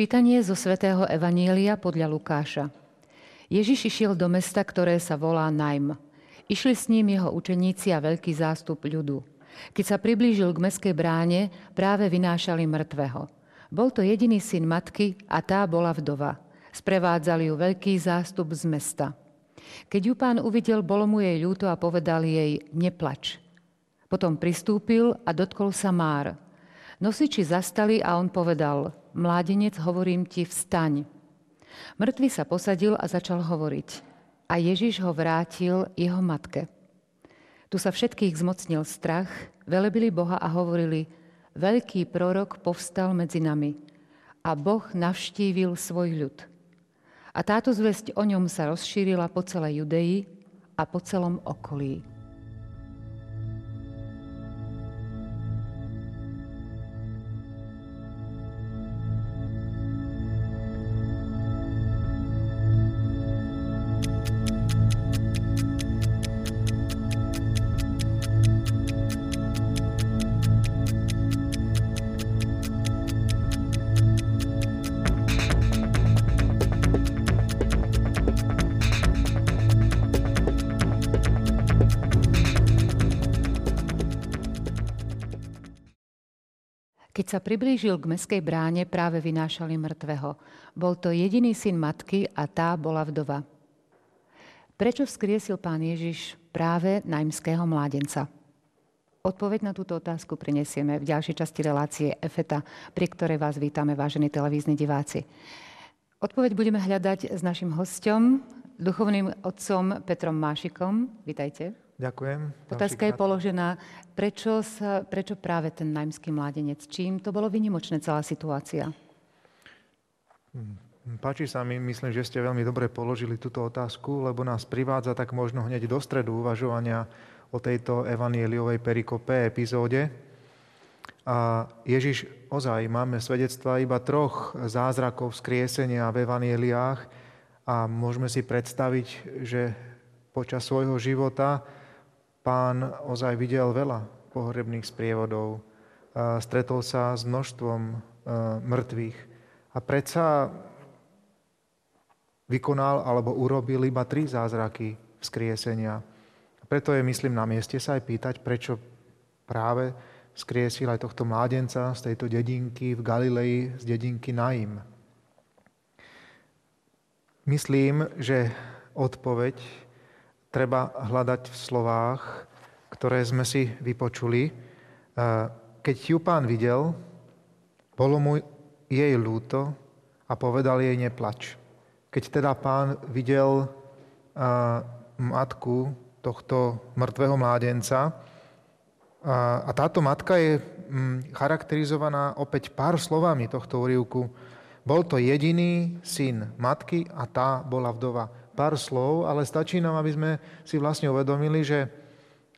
Čítanie zo svätého Evanielia podľa Lukáša. Ježiš išiel do mesta, ktoré sa volá Najm. Išli s ním jeho učeníci a veľký zástup ľudu. Keď sa priblížil k meskej bráne, práve vynášali mŕtvého. Bol to jediný syn matky a tá bola vdova. Sprevádzali ju veľký zástup z mesta. Keď ju pán uvidel, bolo mu jej ľúto a povedal jej, neplač. Potom pristúpil a dotkol sa Már. Nosiči zastali a on povedal, mládenec, hovorím ti, vstaň. Mŕtvy sa posadil a začal hovoriť. A Ježiš ho vrátil jeho matke. Tu sa všetkých zmocnil strach, velebili Boha a hovorili, veľký prorok povstal medzi nami a Boh navštívil svoj ľud. A táto zväzť o ňom sa rozšírila po celej Judei a po celom okolí. Sa priblížil k meskej bráne, práve vynášali mŕtvého. Bol to jediný syn matky a tá bola vdova. Prečo vzkriesil pán Ježiš práve najmského mládenca? Odpoveď na túto otázku prinesieme v ďalšej časti relácie EFETA, pri ktorej vás vítame, vážení televízni diváci. Odpoveď budeme hľadať s našim hostom, duchovným otcom Petrom Mášikom. Vítajte. Ďakujem. Otázka je položená, prečo, sa, prečo práve ten najmský mládenec? Čím to bolo vynimočné celá situácia? Hm, páči sa mi, myslím, že ste veľmi dobre položili túto otázku, lebo nás privádza tak možno hneď do stredu uvažovania o tejto evanieliovej perikope epizóde. A Ježiš, ozaj, máme svedectva iba troch zázrakov skriesenia v evanieliách a môžeme si predstaviť, že počas svojho života Pán ozaj videl veľa pohrebných sprievodov, stretol sa s množstvom mŕtvych a predsa vykonal alebo urobil iba tri zázraky vzkriesenia. Preto je, myslím, na mieste sa aj pýtať, prečo práve skriesil aj tohto mládenca z tejto dedinky v Galilei, z dedinky Naim. Myslím, že odpoveď treba hľadať v slovách, ktoré sme si vypočuli. Keď ju pán videl, bolo mu jej ľúto a povedal jej neplač. Keď teda pán videl matku tohto mŕtvého mládenca, a táto matka je mm, charakterizovaná opäť pár slovami tohto úrivku. Bol to jediný syn matky a tá bola vdova pár slov, ale stačí nám, aby sme si vlastne uvedomili, že,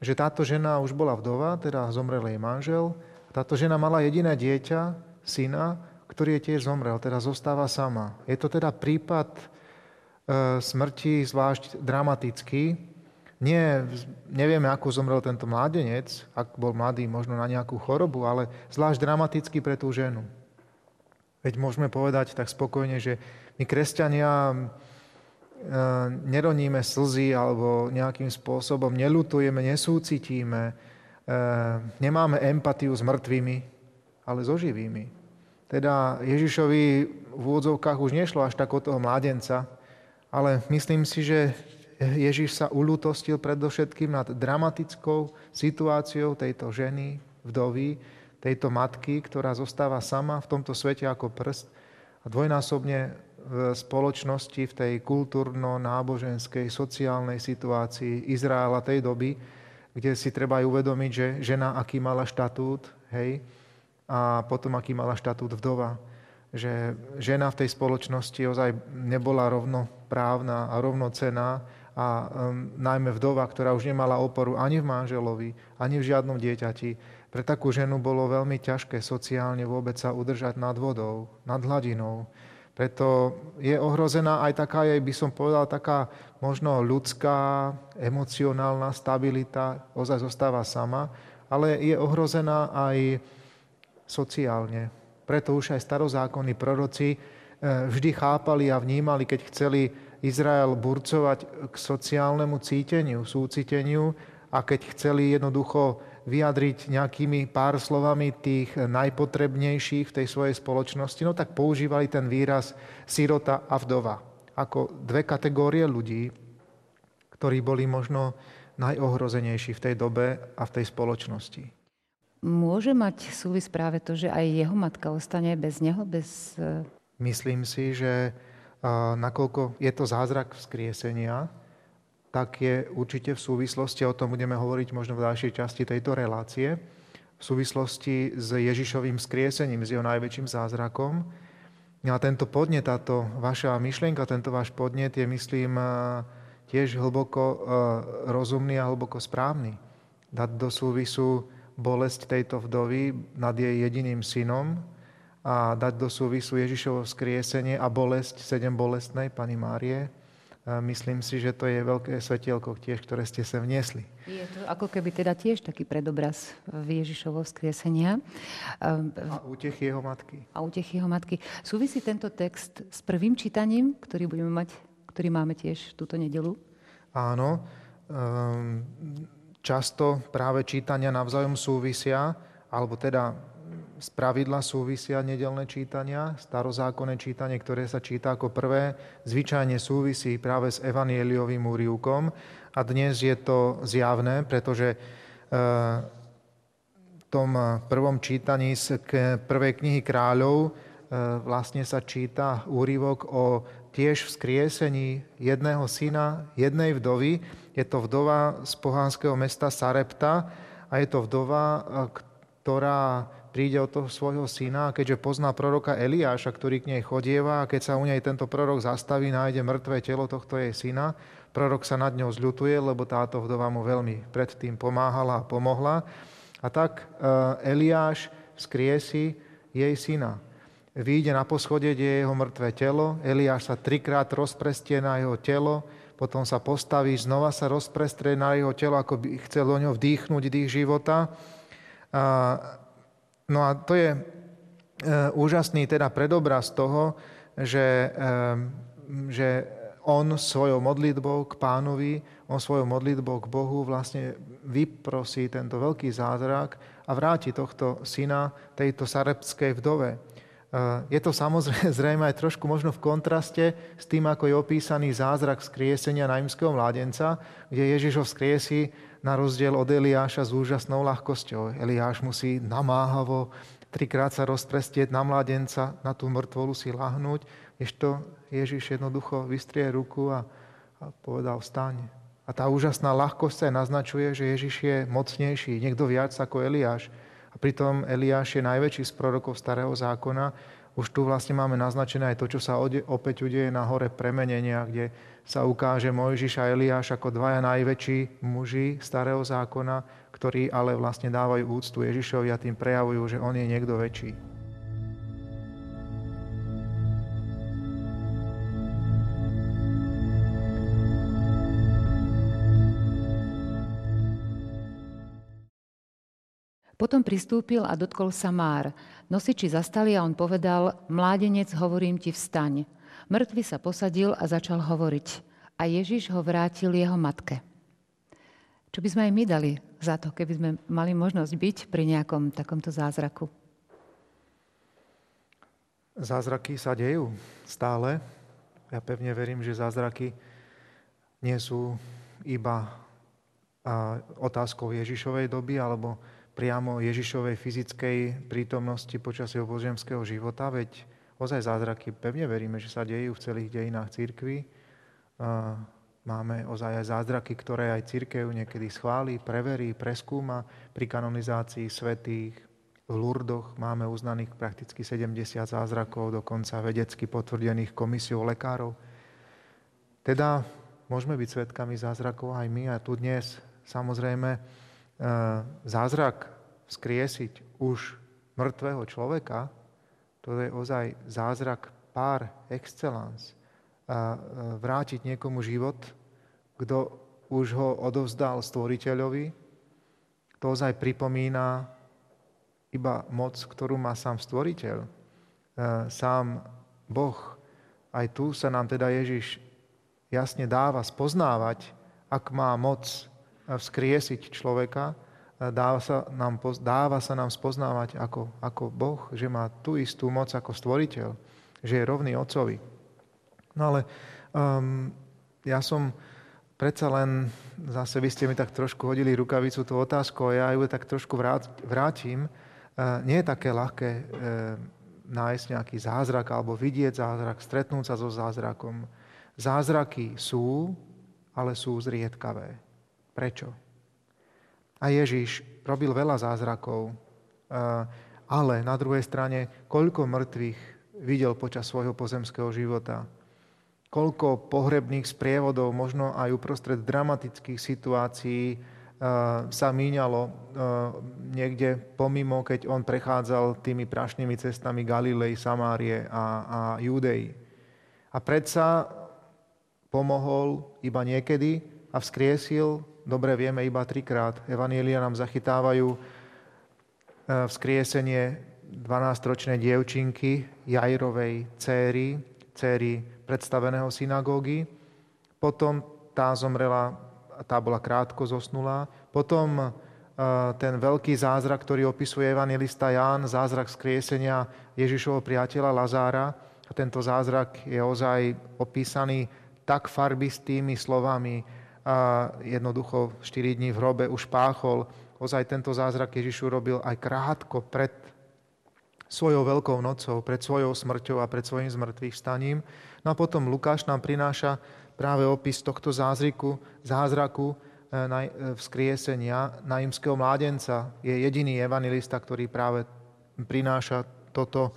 že táto žena už bola vdova, teda zomrel jej manžel. Táto žena mala jediné dieťa, syna, ktorý je tiež zomrel, teda zostáva sama. Je to teda prípad e, smrti zvlášť dramatický. Nie, nevieme, ako zomrel tento mládenec, ak bol mladý možno na nejakú chorobu, ale zvlášť dramatický pre tú ženu. Veď môžeme povedať tak spokojne, že my kresťania neroníme slzy alebo nejakým spôsobom nelutujeme, nesúcitíme, e, nemáme empatiu s mŕtvými, ale so živými. Teda Ježišovi v úvodzovkách už nešlo až tak o toho mládenca, ale myslím si, že Ježiš sa ulutostil predovšetkým nad dramatickou situáciou tejto ženy, vdovy, tejto matky, ktorá zostáva sama v tomto svete ako prst a dvojnásobne v spoločnosti, v tej kultúrno-náboženskej, sociálnej situácii Izraela tej doby, kde si treba aj uvedomiť, že žena aký mala štatút, hej, a potom aký mala štatút vdova. Že žena v tej spoločnosti ozaj nebola rovnoprávna a rovnocená a um, najmä vdova, ktorá už nemala oporu ani v manželovi, ani v žiadnom dieťati. Pre takú ženu bolo veľmi ťažké sociálne vôbec sa udržať nad vodou, nad hladinou. Preto je ohrozená aj taká, aj by som povedal, taká možno ľudská, emocionálna stabilita, ozaj zostáva sama, ale je ohrozená aj sociálne. Preto už aj starozákonní proroci e, vždy chápali a vnímali, keď chceli Izrael burcovať k sociálnemu cíteniu, súciteniu a keď chceli jednoducho vyjadriť nejakými pár slovami tých najpotrebnejších v tej svojej spoločnosti, no tak používali ten výraz sirota a vdova ako dve kategórie ľudí, ktorí boli možno najohrozenejší v tej dobe a v tej spoločnosti. Môže mať súvis práve to, že aj jeho matka ostane bez neho, bez... E, Myslím si, že nakoľko je to zázrak vzkriesenia, tak je určite v súvislosti, o tom budeme hovoriť možno v ďalšej časti tejto relácie, v súvislosti s Ježišovým skriesením, s jeho najväčším zázrakom. A tento podnet, táto vaša myšlienka, tento váš podnet je, myslím, tiež hlboko rozumný a hlboko správny. Dať do súvisu bolesť tejto vdovy nad jej jediným synom a dať do súvisu Ježišovo vzkriesenie a bolesť sedem bolestnej Pani Márie, Myslím si, že to je veľké svetielko tiež, ktoré ste sa vniesli. Je to ako keby teda tiež taký predobraz Ježišovo vzkriesenia. A útechy jeho matky. A útechy jeho matky. Súvisí tento text s prvým čítaním, ktorý budeme mať, ktorý máme tiež túto nedelu? Áno. Ehm, často práve čítania navzájom súvisia, alebo teda z pravidla súvisia nedelné čítania, starozákonné čítanie, ktoré sa číta ako prvé, zvyčajne súvisí práve s evanieliovým úrivkom a dnes je to zjavné, pretože v eh, tom prvom čítaní z prvej knihy kráľov eh, vlastne sa číta úrivok o tiež vzkriesení jedného syna, jednej vdovy. Je to vdova z pohánskeho mesta Sarepta a je to vdova, eh, ktorá príde od toho svojho syna keďže pozná proroka Eliáša, ktorý k nej chodieva a keď sa u nej tento prorok zastaví, nájde mŕtvé telo tohto jej syna, prorok sa nad ňou zľutuje, lebo táto vdova mu veľmi predtým pomáhala a pomohla. A tak e, Eliáš skriesi jej syna. Výjde na poschode, kde je jeho mŕtve telo, Eliáš sa trikrát rozprestie na jeho telo, potom sa postaví, znova sa rozprestrie na jeho telo, ako by chcel do ňo vdýchnuť dých života. No a to je e, úžasný teda predobraz toho, že, e, že on svojou modlitbou k pánovi, on svojou modlitbou k Bohu vlastne vyprosí tento veľký zázrak a vráti tohto syna tejto sarepskej vdove. E, je to samozrejme aj trošku možno v kontraste s tým, ako je opísaný zázrak skriesenia naimského mládenca, kde Ježiš ho skriesí na rozdiel od Eliáša s úžasnou ľahkosťou. Eliáš musí namáhavo trikrát sa rozprestieť na mladenca, na tú mŕtvolu si lahnúť, ešte Ježiš jednoducho vystrie ruku a, a povedal vstaň. A tá úžasná ľahkosť sa naznačuje, že Ježiš je mocnejší, niekto viac ako Eliáš. A pritom Eliáš je najväčší z prorokov starého zákona. Už tu vlastne máme naznačené aj to, čo sa opäť udeje na hore premenenia, kde sa ukáže Mojžiš a Eliáš ako dvaja najväčší muži starého zákona, ktorí ale vlastne dávajú úctu Ježišovi a tým prejavujú, že on je niekto väčší. Potom pristúpil a dotkol sa Már. Nosiči zastali a on povedal, mládenec, hovorím ti, vstaň. Mŕtvy sa posadil a začal hovoriť. A Ježiš ho vrátil jeho matke. Čo by sme aj my dali za to, keby sme mali možnosť byť pri nejakom takomto zázraku? Zázraky sa dejú stále. Ja pevne verím, že zázraky nie sú iba otázkou Ježišovej doby alebo priamo Ježišovej fyzickej prítomnosti počas jeho pozemského života, veď ozaj zázraky pevne veríme, že sa dejú v celých dejinách církvy. Máme ozaj aj zázraky, ktoré aj církev niekedy schváli, preverí, preskúma pri kanonizácii svetých. V Lurdoch máme uznaných prakticky 70 zázrakov, dokonca vedecky potvrdených komisiou lekárov. Teda môžeme byť svetkami zázrakov aj my a tu dnes samozrejme zázrak skriesiť už mŕtvého človeka, to je ozaj zázrak pár excellence. A vrátiť niekomu život, kto už ho odovzdal stvoriteľovi, to ozaj pripomína iba moc, ktorú má sám stvoriteľ. sám Boh. Aj tu sa nám teda Ježiš jasne dáva spoznávať, ak má moc vzkriesiť človeka, dáva sa nám, dáva sa nám spoznávať ako, ako Boh, že má tú istú moc ako stvoriteľ, že je rovný Otcovi. No ale um, ja som predsa len, zase vy ste mi tak trošku hodili rukavicu tú otázku a ja ju tak trošku vrátim. Uh, nie je také ľahké uh, nájsť nejaký zázrak alebo vidieť zázrak, stretnúť sa so zázrakom. Zázraky sú, ale sú zriedkavé. Prečo? A Ježiš robil veľa zázrakov, ale na druhej strane, koľko mŕtvych videl počas svojho pozemského života koľko pohrebných sprievodov, možno aj uprostred dramatických situácií, sa míňalo niekde pomimo, keď on prechádzal tými prašnými cestami Galilei, Samárie a, a Judei. A predsa pomohol iba niekedy a vzkriesil, dobre vieme, iba trikrát. Evanielia nám zachytávajú eh, vzkriesenie 12-ročnej dievčinky Jairovej céry, céry predstaveného synagógy. Potom tá zomrela, tá bola krátko zosnulá. Potom e, ten veľký zázrak, ktorý opisuje evangelista Ján, zázrak skriesenia Ježišovho priateľa Lazára. A tento zázrak je ozaj opísaný tak farbistými slovami, a jednoducho 4 dní v hrobe už páchol. Ozaj tento zázrak Ježišu robil aj krátko pred svojou veľkou nocou, pred svojou smrťou a pred svojim zmrtvých staním. No a potom Lukáš nám prináša práve opis tohto zázriku, zázraku na, eh, vzkriesenia naimského mládenca. Je jediný evangelista, ktorý práve prináša toto,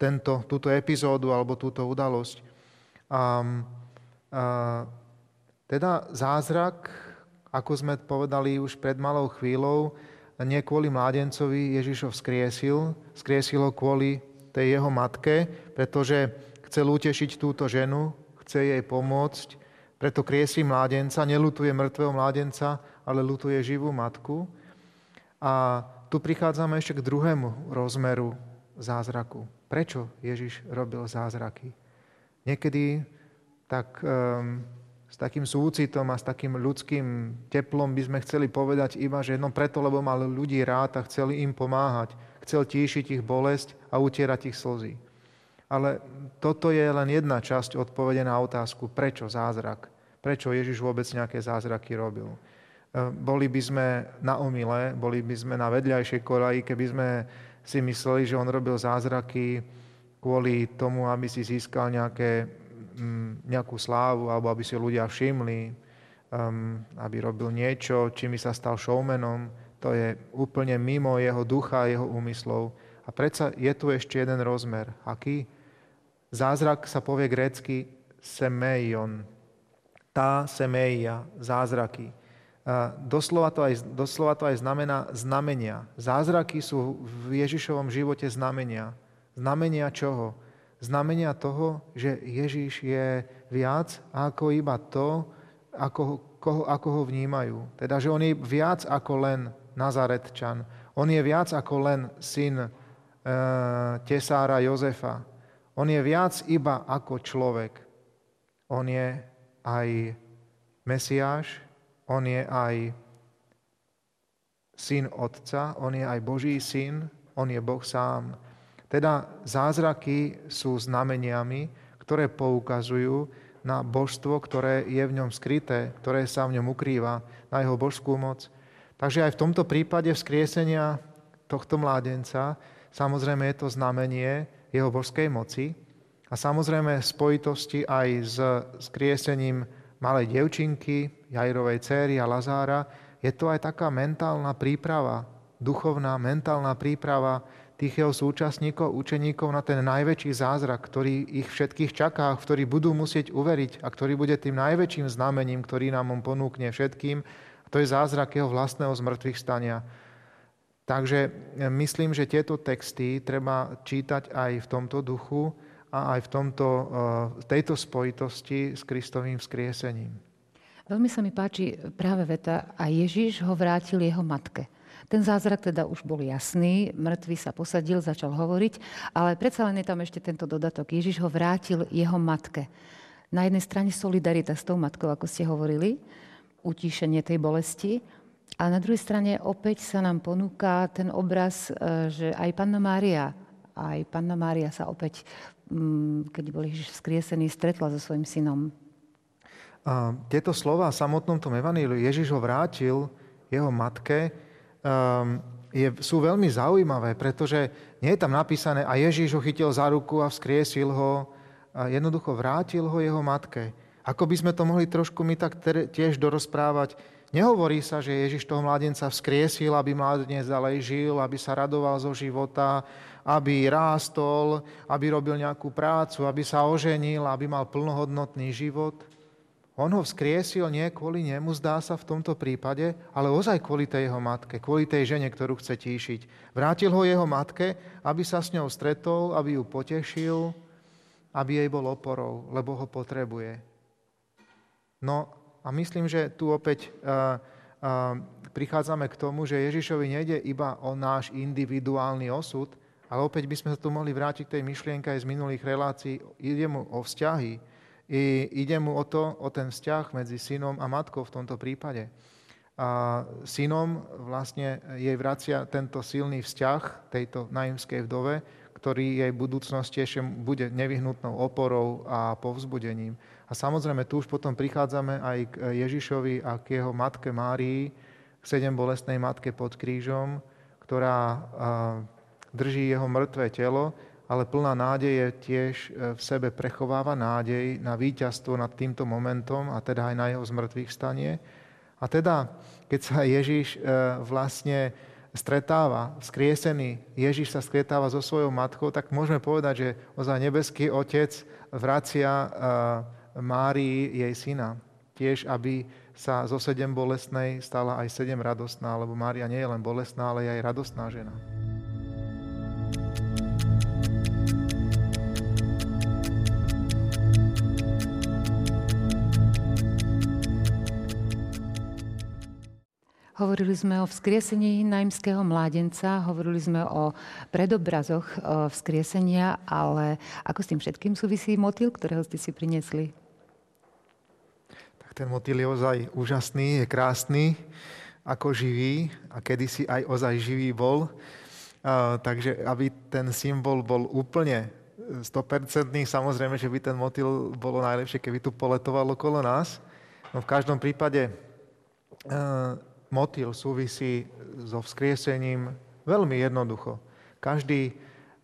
tento, túto epizódu alebo túto udalosť. A, a, teda zázrak, ako sme povedali už pred malou chvíľou, nie kvôli mládencovi skriesil ho kvôli tej jeho matke, pretože chcel utešiť túto ženu, chce jej pomôcť, preto kriesí mládenca, nelutuje mŕtvého mládenca, ale lutuje živú matku. A tu prichádzame ešte k druhému rozmeru zázraku. Prečo Ježiš robil zázraky? Niekedy tak um, s takým súcitom a s takým ľudským teplom by sme chceli povedať iba, že no preto, lebo mal ľudí rád a chceli im pomáhať. Chcel tíšiť ich bolesť a utierať ich slzy. Ale toto je len jedna časť odpovede na otázku, prečo zázrak? Prečo Ježiš vôbec nejaké zázraky robil? E, boli by sme na omile, boli by sme na vedľajšej koleji, keby sme si mysleli, že on robil zázraky kvôli tomu, aby si získal nejaké nejakú slávu alebo aby si ľudia všimli, um, aby robil niečo, čím sa stal showmanom. To je úplne mimo jeho ducha, jeho úmyslov. A predsa je tu ešte jeden rozmer. Aký? Zázrak sa povie grécky semeion. Tá semeia, zázraky. Doslova, to aj, doslova to aj znamená znamenia. Zázraky sú v Ježišovom živote znamenia. Znamenia čoho? Znamenia toho, že Ježíš je viac ako iba to, ako, koho, ako ho vnímajú. Teda, že on je viac ako len Nazaretčan. On je viac ako len syn e, tesára Jozefa. On je viac iba ako človek. On je aj Mesiáš, on je aj syn Otca, on je aj Boží syn, on je Boh sám. Teda zázraky sú znameniami, ktoré poukazujú na božstvo, ktoré je v ňom skryté, ktoré sa v ňom ukrýva, na jeho božskú moc. Takže aj v tomto prípade vzkriesenia tohto mládenca, samozrejme je to znamenie jeho božskej moci a samozrejme v spojitosti aj s skriesením malej devčinky, Jairovej céry a Lazára, je to aj taká mentálna príprava, duchovná mentálna príprava tých jeho súčasníkov, učeníkov na ten najväčší zázrak, ktorý ich všetkých čaká, v ktorý budú musieť uveriť a ktorý bude tým najväčším znamením, ktorý nám on ponúkne všetkým. A to je zázrak jeho vlastného zmrtvých stania. Takže e, myslím, že tieto texty treba čítať aj v tomto duchu a aj v tomto, e, tejto spojitosti s Kristovým vzkriesením. Veľmi sa mi páči práve veta a Ježiš ho vrátil jeho matke. Ten zázrak teda už bol jasný, mŕtvy sa posadil, začal hovoriť, ale predsa len je tam ešte tento dodatok. Ježiš ho vrátil jeho matke. Na jednej strane solidarita s tou matkou, ako ste hovorili, utíšenie tej bolesti, a na druhej strane opäť sa nám ponúka ten obraz, e, že aj Panna Mária, aj Panna Mária sa opäť, mm, keď bol Ježiš skriesený, stretla so svojím synom. A tieto slova v samotnom tom evaníliu Ježiš ho vrátil jeho matke, um, je, sú veľmi zaujímavé, pretože nie je tam napísané a Ježiš ho chytil za ruku a vzkriesil ho, a jednoducho vrátil ho jeho matke. Ako by sme to mohli trošku my tak tiež dorozprávať, Nehovorí sa, že Ježiš toho mladenca vzkriesil, aby mladenec ďalej žil, aby sa radoval zo života, aby rástol, aby robil nejakú prácu, aby sa oženil, aby mal plnohodnotný život. On ho vzkriesil nie kvôli nemu, zdá sa v tomto prípade, ale ozaj kvôli tej jeho matke, kvôli tej žene, ktorú chce tíšiť. Vrátil ho jeho matke, aby sa s ňou stretol, aby ju potešil, aby jej bol oporou, lebo ho potrebuje. No a myslím, že tu opäť uh, uh, prichádzame k tomu, že Ježišovi nejde iba o náš individuálny osud, ale opäť by sme sa tu mohli vrátiť k tej myšlienke aj z minulých relácií. Ide mu o vzťahy. I ide mu o to, o ten vzťah medzi synom a matkou v tomto prípade. A synom vlastne jej vracia tento silný vzťah tejto naimskej vdove, ktorý jej v budúcnosti ešte bude nevyhnutnou oporou a povzbudením. A samozrejme, tu už potom prichádzame aj k Ježišovi a k jeho matke Márii, k sedem bolestnej matke pod krížom, ktorá drží jeho mŕtve telo, ale plná nádeje tiež e, v sebe prechováva nádej na víťazstvo nad týmto momentom a teda aj na jeho zmrtvých stanie. A teda, keď sa Ježiš e, vlastne stretáva, skriesený, Ježiš sa stretáva so svojou matkou, tak môžeme povedať, že ozaj nebeský Otec vracia e, Márii, jej syna. Tiež, aby sa zo sedem bolestnej stala aj sedem radostná, lebo Mária nie je len bolestná, ale je aj radostná žena. Hovorili sme o vzkriesení najmského mládenca, hovorili sme o predobrazoch vzkriesenia, ale ako s tým všetkým súvisí motil, ktorého ste si priniesli? ten motýl je ozaj úžasný, je krásny, ako živý a kedysi aj ozaj živý bol. Takže aby ten symbol bol úplne 100%, samozrejme, že by ten motýl bolo najlepšie, keby tu poletoval okolo nás. No v každom prípade motýl súvisí so vzkriesením veľmi jednoducho. Každý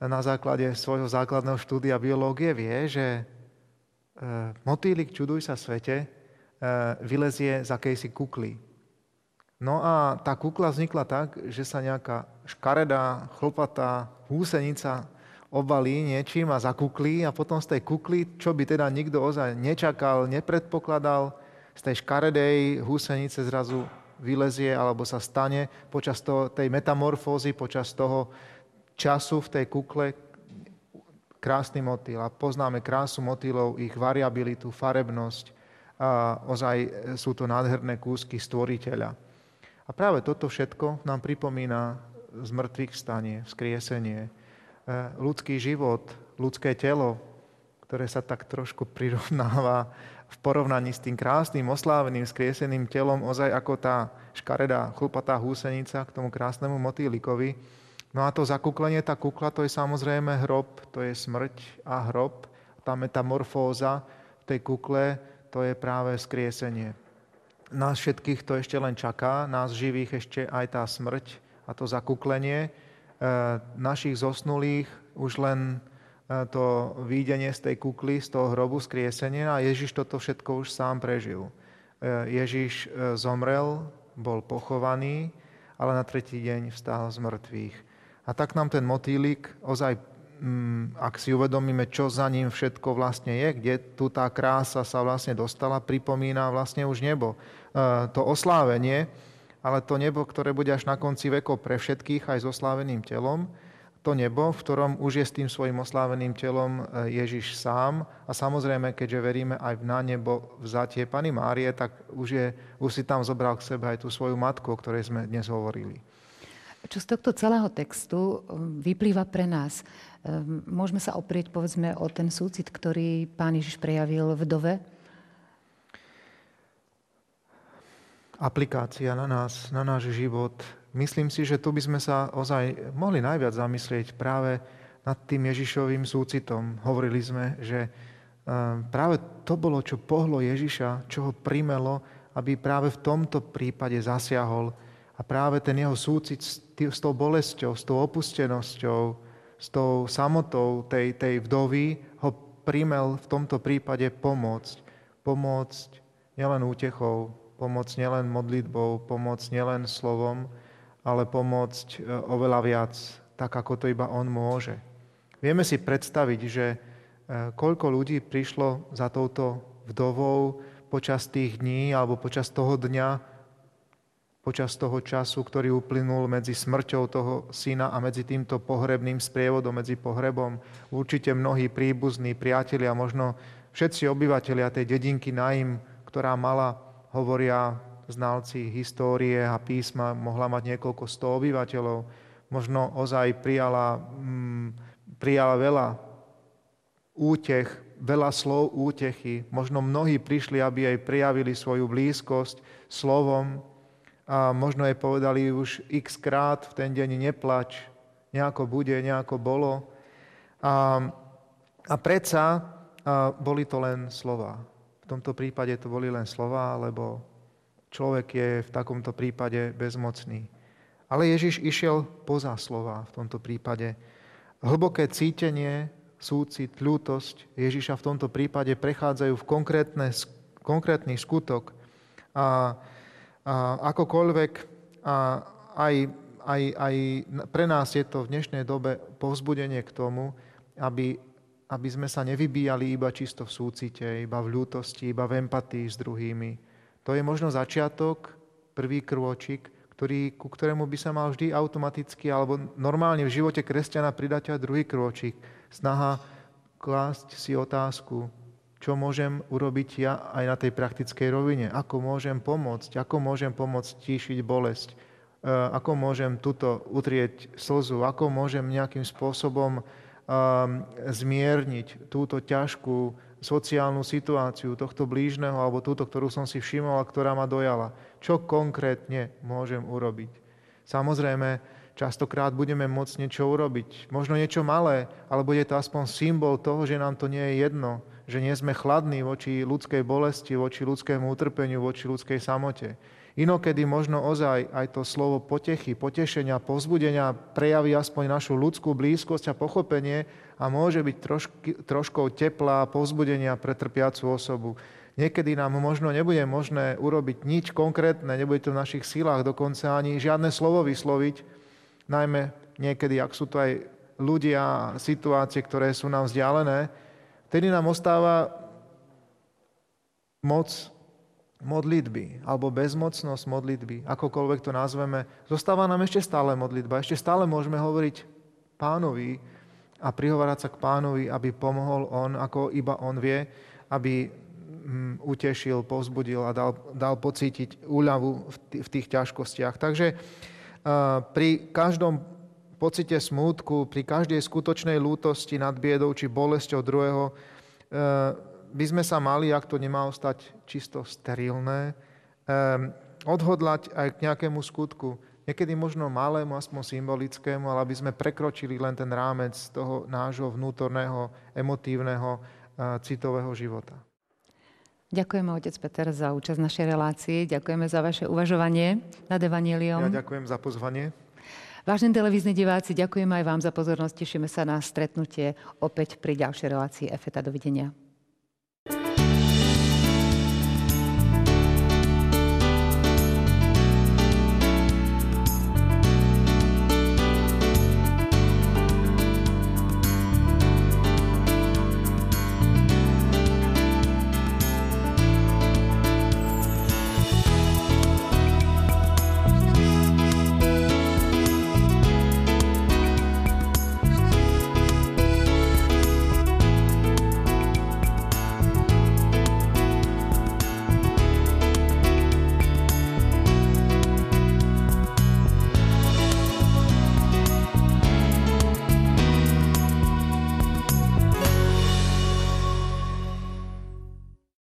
na základe svojho základného štúdia biológie vie, že uh, motýlik Čuduj sa svete Eh, vylezie z akejsi kukly. No a tá kukla vznikla tak, že sa nejaká škaredá, chlopatá húsenica obalí niečím a zakuklí a potom z tej kukly, čo by teda nikto ozaj nečakal, nepredpokladal, z tej škaredej húsenice zrazu vylezie alebo sa stane počas toho, tej metamorfózy, počas toho času v tej kukle krásny motýl. A poznáme krásu motýlov, ich variabilitu, farebnosť, a ozaj sú to nádherné kúsky stvoriteľa. A práve toto všetko nám pripomína z mŕtvych stanie, vzkriesenie, e, ľudský život, ľudské telo, ktoré sa tak trošku prirovnáva v porovnaní s tým krásnym, osláveným, skrieseným telom, ozaj ako tá škaredá, chlupatá húsenica k tomu krásnemu motýlikovi. No a to zakuklenie, tá kukla, to je samozrejme hrob, to je smrť a hrob, tá metamorfóza v tej kukle, to je práve skriesenie. Nás všetkých to ešte len čaká, nás živých ešte aj tá smrť a to zakuklenie. E, našich zosnulých už len to výjdenie z tej kukly, z toho hrobu, skriesenia a Ježiš toto všetko už sám prežil. E, Ježiš zomrel, bol pochovaný, ale na tretí deň vstal z mŕtvych. A tak nám ten motýlik ozaj Mm, ak si uvedomíme, čo za ním všetko vlastne je, kde tu tá krása sa vlastne dostala, pripomína vlastne už nebo. E, to oslávenie, ale to nebo, ktoré bude až na konci vekov pre všetkých, aj s osláveným telom, to nebo, v ktorom už je s tým svojim osláveným telom e, Ježiš sám. A samozrejme, keďže veríme aj na nebo vzatie Pany Márie, tak už, je, už si tam zobral k sebe aj tú svoju matku, o ktorej sme dnes hovorili. Čo z tohto celého textu um, vyplýva pre nás? Um, môžeme sa oprieť, povedzme, o ten súcit, ktorý pán Ježiš prejavil vdove? Aplikácia na nás, na náš život. Myslím si, že tu by sme sa ozaj mohli najviac zamyslieť práve nad tým Ježišovým súcitom. Hovorili sme, že um, práve to bolo, čo pohlo Ježiša, čo ho primelo, aby práve v tomto prípade zasiahol a práve ten jeho súcit s tou bolesťou, s tou opustenosťou, s tou samotou tej, tej vdovy ho primel v tomto prípade pomôcť. Pomôcť nielen útechou, pomôcť nielen modlitbou, pomôcť nielen slovom, ale pomôcť e, oveľa viac, tak ako to iba on môže. Vieme si predstaviť, že e, koľko ľudí prišlo za touto vdovou počas tých dní alebo počas toho dňa počas toho času, ktorý uplynul medzi smrťou toho syna a medzi týmto pohrebným sprievodom, medzi pohrebom. Určite mnohí príbuzní, priatelia, možno všetci obyvateľia tej dedinky Naim, ktorá mala, hovoria znalci histórie a písma, mohla mať niekoľko sto obyvateľov, možno ozaj prijala, mm, prijala veľa útech, veľa slov útechy. Možno mnohí prišli, aby jej prijavili svoju blízkosť slovom, a možno jej povedali už x krát v ten deň neplač, nejako bude, nejako bolo. A, a predsa a boli to len slova. V tomto prípade to boli len slova, lebo človek je v takomto prípade bezmocný. Ale Ježiš išiel poza slova v tomto prípade. Hlboké cítenie, súcit, ľútosť Ježiša v tomto prípade prechádzajú v konkrétny skutok. A a akokoľvek a aj, aj, aj pre nás je to v dnešnej dobe povzbudenie k tomu, aby, aby sme sa nevybíjali iba čisto v súcite, iba v ľútosti, iba v empatii s druhými. To je možno začiatok, prvý krôčik, ktorý, ku ktorému by sa mal vždy automaticky alebo normálne v živote kresťana pridať aj druhý krôčik. Snaha klásť si otázku, čo môžem urobiť ja aj na tej praktickej rovine, ako môžem pomôcť, ako môžem pomôcť tíšiť bolesť, e, ako môžem tuto utrieť slzu, ako môžem nejakým spôsobom um, zmierniť túto ťažkú sociálnu situáciu tohto blížneho alebo túto, ktorú som si všimol a ktorá ma dojala. Čo konkrétne môžem urobiť? Samozrejme, častokrát budeme môcť niečo urobiť. Možno niečo malé, ale bude to aspoň symbol toho, že nám to nie je jedno, že nie sme chladní voči ľudskej bolesti, voči ľudskému utrpeniu, voči ľudskej samote. Inokedy možno ozaj aj to slovo potechy, potešenia, pozbudenia prejaví aspoň našu ľudskú blízkosť a pochopenie a môže byť trošky, troškou tepla a pozbudenia pre trpiacu osobu. Niekedy nám možno nebude možné urobiť nič konkrétne, nebude to v našich silách dokonca ani žiadne slovo vysloviť, najmä niekedy, ak sú to aj ľudia situácie, ktoré sú nám vzdialené, Vtedy nám ostáva moc modlitby alebo bezmocnosť modlitby, akokoľvek to nazveme. Zostáva nám ešte stále modlitba. Ešte stále môžeme hovoriť pánovi a prihovárať sa k pánovi, aby pomohol on, ako iba on vie, aby hm, utešil, povzbudil a dal, dal pocítiť úľavu v tých ťažkostiach. Takže pri každom pocite smútku, pri každej skutočnej lútosti nad biedou či bolesťou druhého, e, by sme sa mali, ak to nemá ostať čisto sterilné, e, odhodlať aj k nejakému skutku, niekedy možno malému, aspoň symbolickému, ale aby sme prekročili len ten rámec toho nášho vnútorného, emotívneho, e, citového života. Ďakujeme, otec Peter, za účasť v našej relácii. Ďakujeme za vaše uvažovanie nad Evangeliom. Ja ďakujem za pozvanie. Vážení televízni diváci, ďakujem aj vám za pozornosť. Tešíme sa na stretnutie opäť pri ďalšej relácii EFETA. Dovidenia.